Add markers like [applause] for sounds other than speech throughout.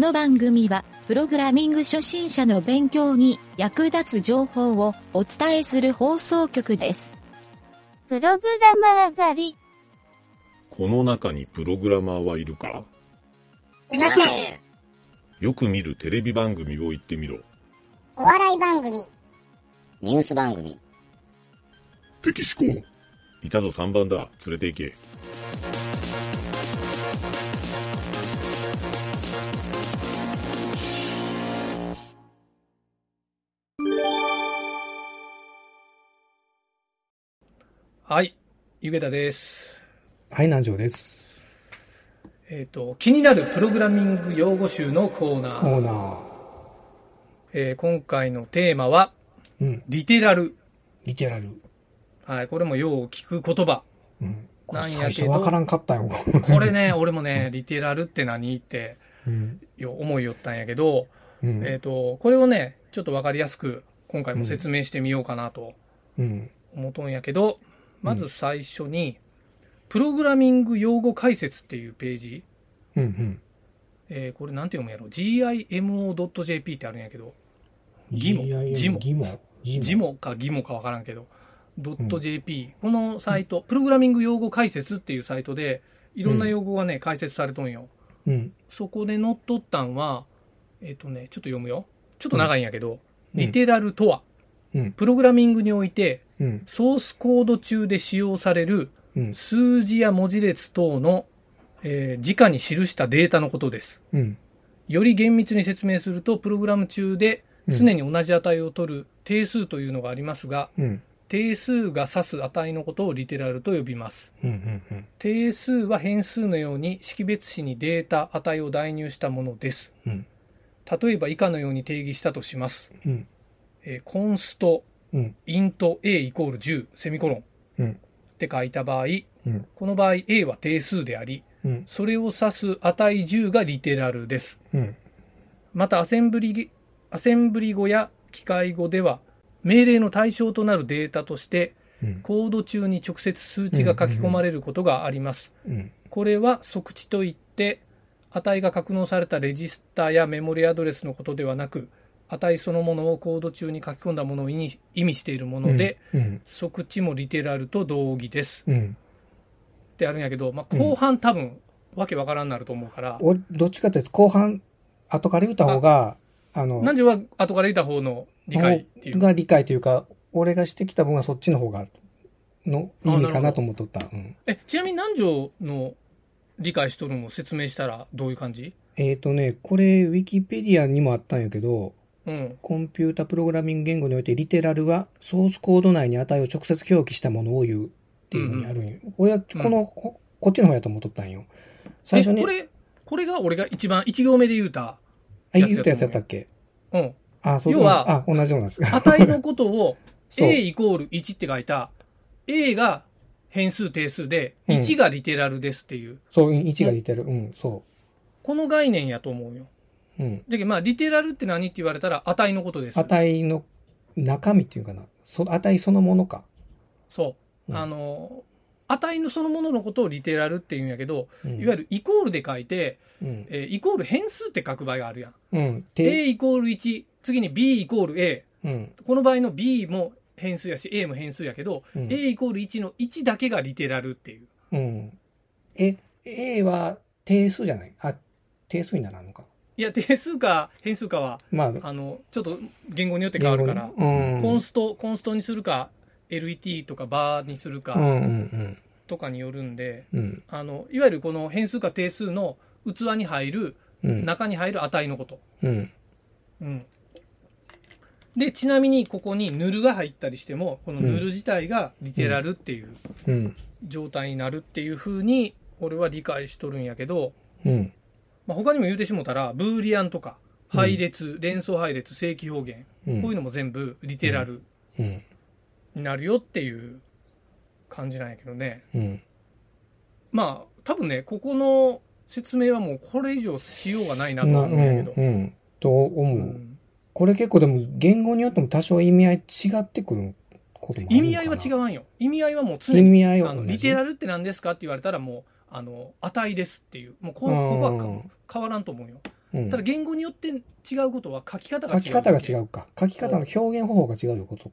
の番組は、プログラミング初心者の勉強に役立つ情報をお伝えする放送局です。プログラマー狩り。この中にプログラマーはいるか？いません。よく見るテレビ番組を言ってみろ。お笑い番組。ニュース番組。敵思考。いたぞ3番だ。連れて行け。はい、ゆげたです。はい、南條です。えっ、と、気になるプログラミング用語集のコーナー。コーナー。えー今回のテーマは、うん。リテラル。リテラル。はい、これもよう聞く言葉。うん。これなんやけど最初わからんかったよ。これね、[laughs] 俺もね、リテラルって何ってうん。よ思いよったんやけど、うん。えっ、と、これをね、ちょっとわかりやすく、今回も説明してみようかなとうん。思うとんやけど、まず最初に、プログラミング用語解説っていうページ。うん。うん。えーこれなんて読むんやろ ?gimo.jp ってあるんやけど、ギモ GIM ジモギモ。ジジモかギモかわからんけど、.jp、このサイト、プログラミング用語解説っていうサイトで、いろんな用語がね、解説されとんよ。うん。そこで載っとったんは、えっ、とね、ちょっと読むよ。ちょっと長いんやけど、うんリテラルとは、うん。プログラミングにおいて、うん。ソースコード中で使用されるうん。数字や文字列等の、えー直に記したデータのことです。うん。より厳密に説明すると、プログラム中で常に同じ値を取る定数というのがありますが、うん。定数が指す値のことをリテラルと呼びます。うん。うん。うん。定数は変数のように識別子にデータ、値を代入したものです。うん。例えば以下のように定義したとします。うん。えーコンスト、うん。イント a イコール10、セミコロンうん。って書いた場合、うん。この場合 a は定数であり、うん。それを指す値10がリテラルです。うん。またアセンブリ、アセンブリ語や機械語では、命令の対象となるデータとして、うん。コード中に直接数値が書き込まれることがあります。うん。これは即値といって、値が格納されたレジスターやメモリアドレスのことではなく、値そのものをコード中に書き込んだものを意味しているもので、うん。即値もリテラルと同義です。うん。ってあるんやけど、まあ、後半多分、わけわからんなると思うから、俺、どっちかっていうと、後半、後から言った方が、あの、何時は後から言った方の理解っていう？が理解というか、俺がしてきた分はそっちの方が、の意味かなと思っとった。うん。え、ちなみに何条の理解しとるのを説明したらどういう感じ？えっ、とね、これ、ウィキペディアにもあったんやけど、うん。コンピュータプログラミング言語において、リテラルはソースコード内に値を直接表記したものを言うっていうのにあるんよ。俺はこの、こ、こっちの方やと思っとったんよ。最初に、えこれ、これが俺が一番1行目で言うた。あ、やつやと思うよ言ったやつやったっけ？うん。あ、そう要はあ、同じようなんです。値のことを [laughs] A イコール1って書いた、A が変数定数で、うん1がリテラルですっていう、そう、1がリテラル。うん、そこの概念やと思うよ。う。うん。だけどまあ、リテラルって何って言われたら値のことです。値の中身っていうかな。そ値そのものか。そう。うんあの、値のそのもののことをリテラルって言うんやけど、うん、いわゆるイコールで書いて、うん。えーイコール変数って書く場合があるやん。うん。て A イコール1、次に B イコール A。うん。この場合の B も変数やし、A も変数やけど、うん A イコール1の1だけがリテラルっていう。うん。え、A は定数じゃない？あ、定数にならんのか。いや、定数か変数かは、まあ、あの、ちょっと言語によって変わるから、うん。コンスト、コンストにするか、LET とかバーにするかとかによるんで、うん。うん。あの、いわゆるこの変数か定数の器に入る、うん。中に入る値のこと。うん。うん。で、ちなみにここにヌルが入ったりしても、このヌル自体がリテラルっていううん。状態になるっていうふうに、俺は理解しとるんやけど、うん。まあ、他にも言うてしもたら、ブーリアンとか、配列、連想配列、正規表現、うん。こういうのも全部リテラルうん。になるよっていう感じなんやけどね。うん。まあ、多分ね、ここの説明はもうこれ以上しようがないなと思うんやけど。ん。うん。と思う。うんこれ結構でも言語によっても多少意味合い違ってくることもある意味合いは違う。わんよ。意味合いはもう常意に、味合いあのリテラルって何ですかって言われたらもう、あの、値ですっていう。もうこここはか変わらんと思うよ。うんただ言語によって違うことは書き方が違う。書き方が違うか。書き方の表現方法が違うこと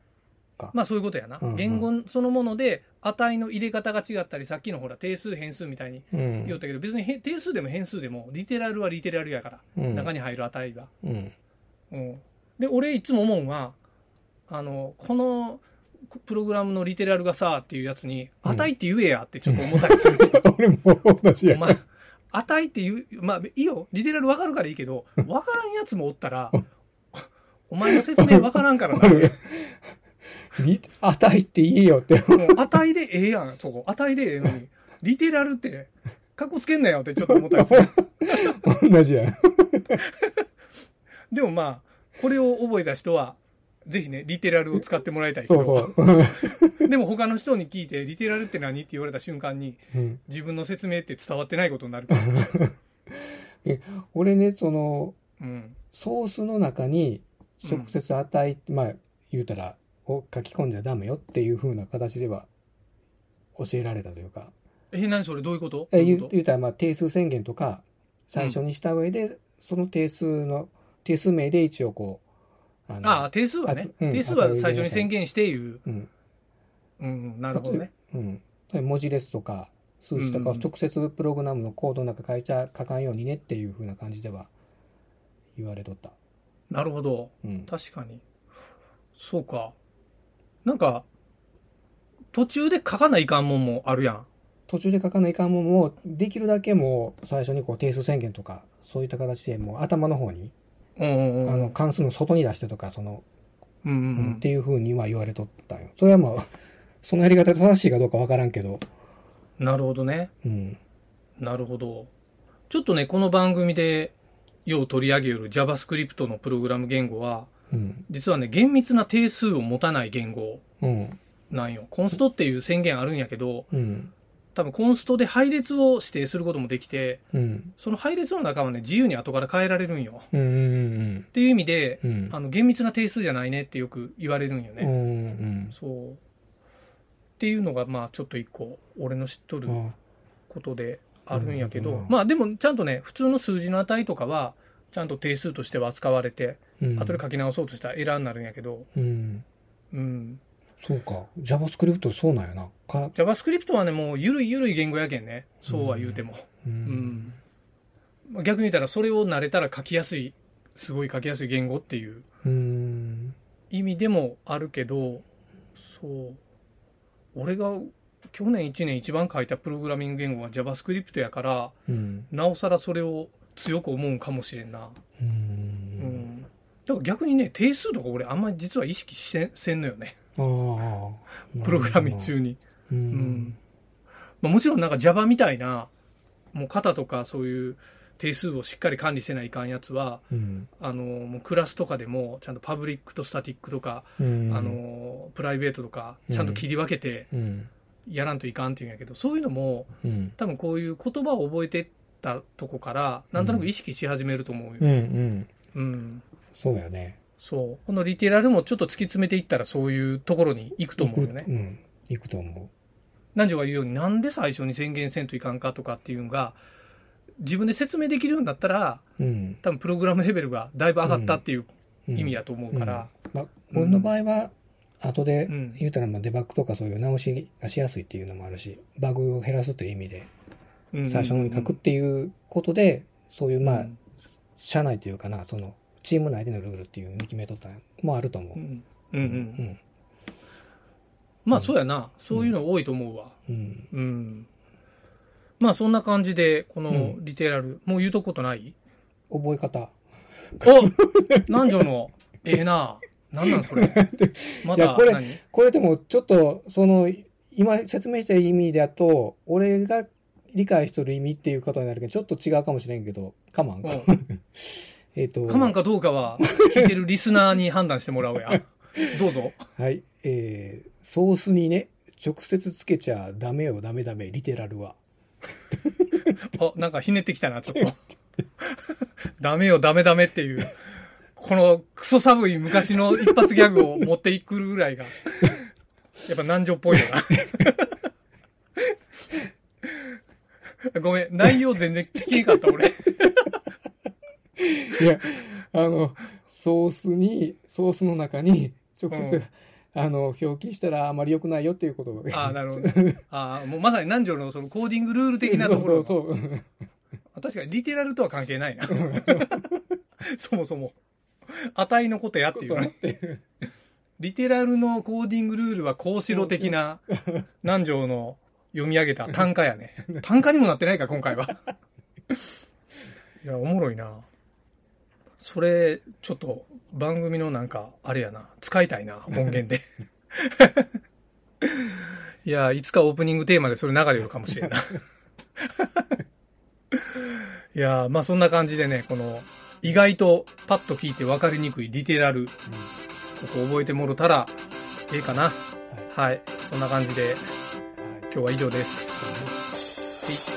か。まあそういうことやな。うんうん言語そのもので値の入れ方が違ったり、さっきのほら定数変数みたいにうん言ったけど、別にへ定数でも変数でもリテラルはリテラルやから、うん中に入る値が。うん。うん、で俺いつも思うんはあのこのプログラムのリテラルがさっていうやつにうん値って言えやってちょっと思ったりする、[laughs] 俺も同じや。お。前値って言うまあいいよ。リテラル分かるからいいけど分からんやつもおったらお前の説明分からんからな。[laughs] 値って言えよって。値でええやんそこ。値でええのに。リテラルってかっこつけんなよってちょっと思ったりする。[laughs] 同じや。でもまあこれを覚えた人はぜひねリテラルを使ってもらいたいけど。そうそう。[laughs] でも他の人に聞いて、リテラルって何？って言われた瞬間に、うん。自分の説明って伝わってないことになるから。[laughs] 俺ね、その、うん。ソースの中に直接値、まあ言うたらを書き込んじゃダメよっていう風な形では教えられたというか、え、何それ？どういうこと？どえういうこと？言う言うたらまあ定数宣言とか最初にした上で、その定数の定数名で一応こうあのああ、定数はね。あうん定数は最初に宣言して言う。うんうん、なるほどね。うん、文字列とか数字とかを直接プログラムのコードの中書いちゃ書かんようにねっていう風な感じでは言われとった、なるほど。うん、確かに。そうか。なんか、途中で書かないかんもんもあるやん。途中で書かないかんもんもできるだけもう最初にこう定数宣言とかそういった形でもう頭の方に。あの関数の外に出してとかその、うんうんううん。んっていう風には言われとったんよ。それはまあそのやり方が正しいかどうかわからんけど、なるほどね。うん、なるほど。ちょっとね、この番組でよう取り上げる JavaScript のプログラム言語は、うん。実はね、厳密な定数を持たない言語うん。なんよ。コンストっていう宣言あるんやけど、うん多分コンストで配列を指定することもできて、うん。その配列の中はね、自由に後から変えられるんよ。うんうんっていう意味で、うん。うんあの、厳密な定数じゃないねってよく言われるんようね。んそう。っていうのが、まあ、ちょっと一個、俺の知っとるうんことであるんやけど、まあでもちゃんとね、普通の数字の値とかは、ちゃんと定数としては扱われて、うん。後で書き直そうとしたらエラーになるんやけど、うん。うん。そうか JavaScript そうなんやなか JavaScript はね、もうゆるいゆるい言語やけんね。そうは言うても。ううんん。まあ逆に言ったら、それを慣れたら書きやすい、すごい書きやすい言語っていううん意味でもあるけど、そう。俺が去年1年一番書いたプログラミング言語は JavaScript やから、うんなおさらそれを強く思うんかもしれんな。ううんん。だから逆にね、定数とか俺あんまり実は意識せせんのよね。ああプログラミング中に。ううんん。まあ、もちろんなんか Java みたいな、もう型とかそういう定数をしっかり管理せないかんやつは、うんあの、もうクラスとかでもちゃんとパブリックとスタティックとか、うんあの、プライベートとか、ちゃんと切り分けてうんやらんといかんっていうんやけど、そういうのもうん多分こういう言葉を覚えてったとこから、なんとなく意識し始めると思うよ。うんうんうん。そうだよねそう。このリテラルもちょっと突き詰めていったらそういうところに行くと思うよね。行く。うん。行くと思南條が言うようになんで最初に宣言せんといかんかとかっていうのが自分で説明できるようになったらううん。多分プログラムレベルがだいぶ上がったっていううん。意味やと思うから、まあ俺の場合は後でうん。言うたらまあデバッグとかそういう直しがしやすいっていうのもあるしバグを減らすという意味でうん。最初のに書くっていうことでそういうまあうん。社内というかなそのチーム内でのルールっていうのを決めとったのもあると思う。うん。うん。ううん。ん。まあそうやな。そういうの多いと思うわ。うん。うん。まあそんな感じでこのうん。リテラル、もう言うとくことない？覚え方。お南條のええな。なんなんそれ？[laughs] まいやこれだ何？これでもちょっとその今説明した意味だと俺が理解しとる意味っていうことになるけどちょっと違うかもしれんけどかまんか。う。ん [laughs] えっと我慢かどうかは聞いてるリスナーに判断してもらおうや [laughs] どうぞはいえー、ソースにね直接つけちゃダメよダメダメリテラルは [laughs] あ、なんかひねってきたな、ちょっと。[laughs] ダメよ、ダメダメっていう。このクソ寒い昔の一発ギャグを持っていくぐらいが、やっぱ南條っぽいよな。ごめん、内容全然聞けんかった、俺。いや、あの、ソースに、ソースの中に、直接、うんあの、表記したらあまり良くないよっていうことを。ああ、なるほど。ああ、もうまさに南條のそのコーディングルール的なところがそうそうそう。確かにリテラルとは関係ないな。[laughs] そもそも。値のことやっていうね。リテラルのコーディングルールはこうしろ的な南條の読み上げた単価やね。単価にもなってないか、今回は。[laughs] いや、おもろいな。それ、ちょっと番組のなんか、あれやな、使いたいな、音源で。[laughs] いや、いつかオープニングテーマでそれ流れるかもしれんな。[laughs] いや、まあそんな感じでね、この、意外とパッと聞いて分かりにくいリテラル、ここ覚えてもろたら、ええかな。はい。そんな感じで、今日は以上です。